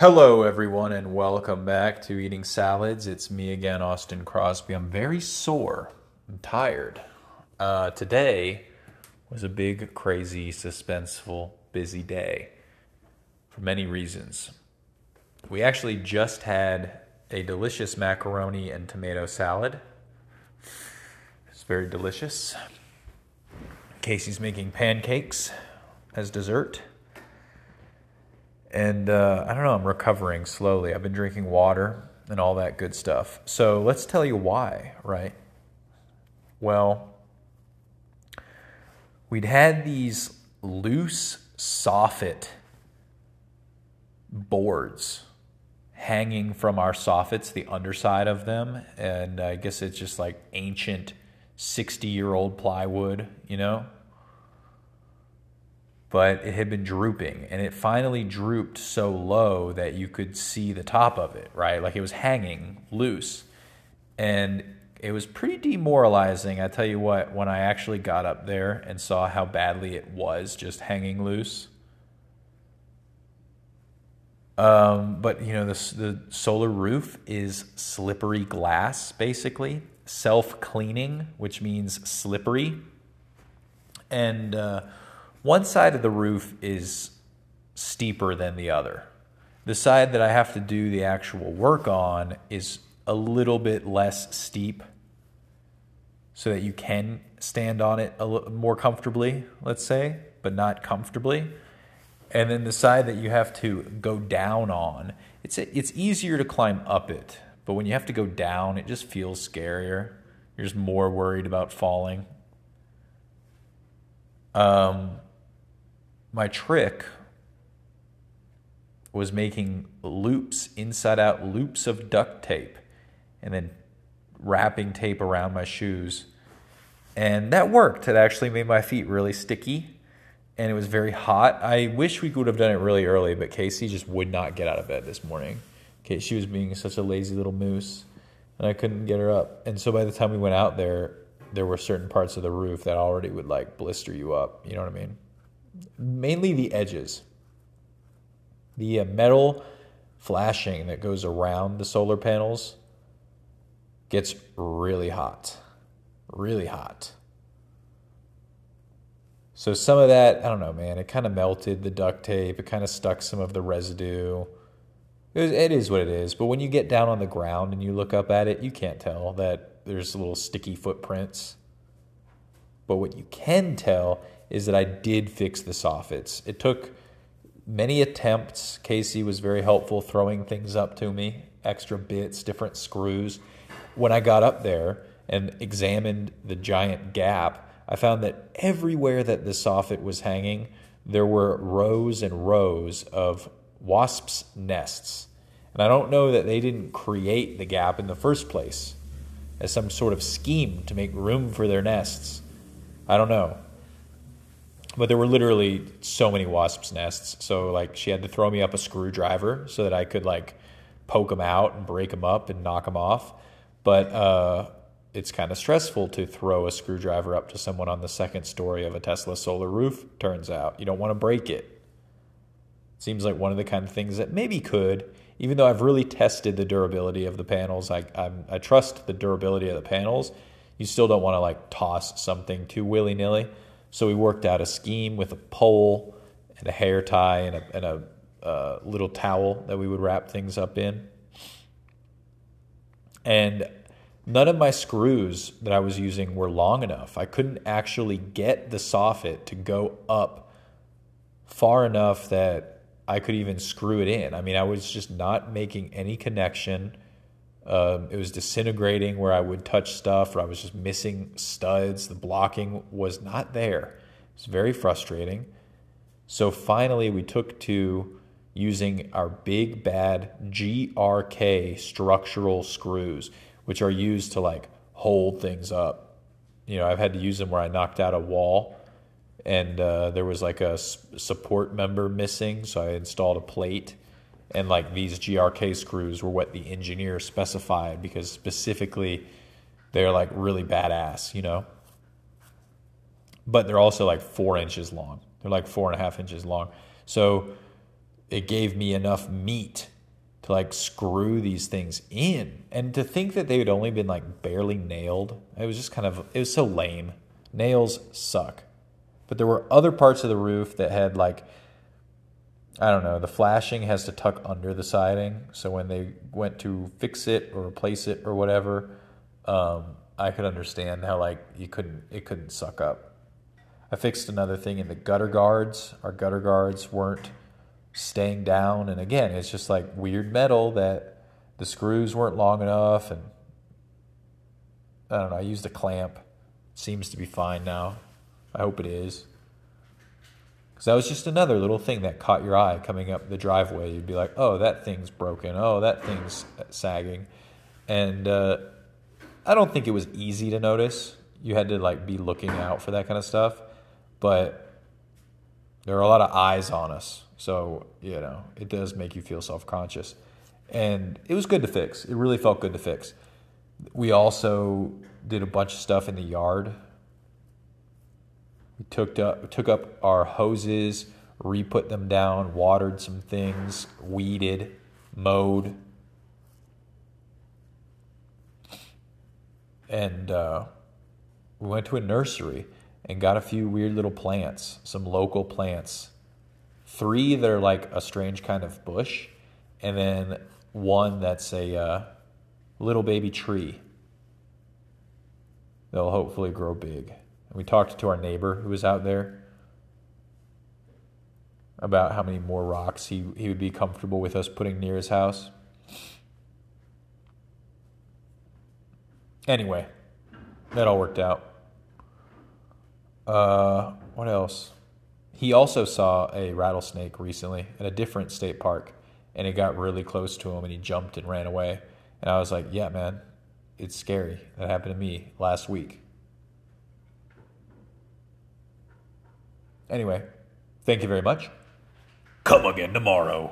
Hello, everyone, and welcome back to Eating Salads. It's me again, Austin Crosby. I'm very sore. I'm tired. Uh, today was a big, crazy, suspenseful, busy day for many reasons. We actually just had a delicious macaroni and tomato salad. It's very delicious. Casey's making pancakes as dessert. And uh, I don't know, I'm recovering slowly. I've been drinking water and all that good stuff. So let's tell you why, right? Well, we'd had these loose soffit boards hanging from our soffits, the underside of them. And I guess it's just like ancient 60 year old plywood, you know? But it had been drooping and it finally drooped so low that you could see the top of it, right? Like it was hanging loose. And it was pretty demoralizing. I tell you what, when I actually got up there and saw how badly it was just hanging loose. Um, but you know, the, the solar roof is slippery glass, basically self cleaning, which means slippery. And uh, one side of the roof is steeper than the other. The side that I have to do the actual work on is a little bit less steep so that you can stand on it a little more comfortably, let's say, but not comfortably. And then the side that you have to go down on, it's it's easier to climb up it, but when you have to go down, it just feels scarier. You're just more worried about falling. Um, my trick was making loops, inside out loops of duct tape, and then wrapping tape around my shoes. And that worked. It actually made my feet really sticky and it was very hot. I wish we could have done it really early, but Casey just would not get out of bed this morning. Okay, she was being such a lazy little moose, and I couldn't get her up. And so by the time we went out there, there were certain parts of the roof that already would like blister you up. You know what I mean? Mainly the edges. The uh, metal flashing that goes around the solar panels gets really hot. Really hot. So some of that, I don't know, man, it kind of melted the duct tape. It kind of stuck some of the residue. It, it is what it is. But when you get down on the ground and you look up at it, you can't tell that there's little sticky footprints. But what you can tell is that I did fix the soffits. It took many attempts. Casey was very helpful throwing things up to me, extra bits, different screws. When I got up there and examined the giant gap, I found that everywhere that the soffit was hanging, there were rows and rows of wasps' nests. And I don't know that they didn't create the gap in the first place as some sort of scheme to make room for their nests. I don't know but there were literally so many wasps' nests. So like she had to throw me up a screwdriver so that I could like poke them out and break them up and knock them off. But uh, it's kind of stressful to throw a screwdriver up to someone on the second story of a Tesla solar roof. Turns out you don't want to break it. Seems like one of the kind of things that maybe could, even though I've really tested the durability of the panels. I I'm, I trust the durability of the panels. You still don't want to like toss something too willy nilly. So we worked out a scheme with a pole and a hair tie and a, and a uh, little towel that we would wrap things up in. And none of my screws that I was using were long enough. I couldn't actually get the soffit to go up far enough that I could even screw it in. I mean, I was just not making any connection um, it was disintegrating where I would touch stuff, or I was just missing studs. The blocking was not there. It was very frustrating. So finally, we took to using our big bad GRK structural screws, which are used to like hold things up. You know, I've had to use them where I knocked out a wall and uh, there was like a support member missing, so I installed a plate and like these GRK screws were what the engineer specified because specifically they're like really badass, you know. But they're also like four inches long. They're like four and a half inches long. So it gave me enough meat to like screw these things in. And to think that they had only been like barely nailed, it was just kind of, it was so lame. Nails suck. But there were other parts of the roof that had like, I don't know, the flashing has to tuck under the siding. So when they went to fix it or replace it or whatever, um, I could understand how like you couldn't, it couldn't suck up. I fixed another thing in the gutter guards. Our gutter guards weren't staying down. And again, it's just like weird metal that the screws weren't long enough. And I don't know, I used a clamp. Seems to be fine now. I hope it is. Because that was just another little thing that caught your eye coming up the driveway. You'd be like, oh, that thing's broken. Oh, that thing's sagging. And uh, I don't think it was easy to notice. You had to like be looking out for that kind of stuff. But there are a lot of eyes on us. So, you know, it does make you feel self conscious. And it was good to fix. It really felt good to fix. We also did a bunch of stuff in the yard. We took up, took up our hoses, re put them down, watered some things, weeded, mowed. And uh, we went to a nursery and got a few weird little plants, some local plants three that are like a strange kind of bush, and then one that's a uh, little baby tree. They'll hopefully grow big. And we talked to our neighbor who was out there about how many more rocks he, he would be comfortable with us putting near his house. Anyway, that all worked out. Uh, what else? He also saw a rattlesnake recently at a different state park, and it got really close to him, and he jumped and ran away. And I was like, "Yeah, man, it's scary. That happened to me last week." Anyway, thank you very much. Come again tomorrow.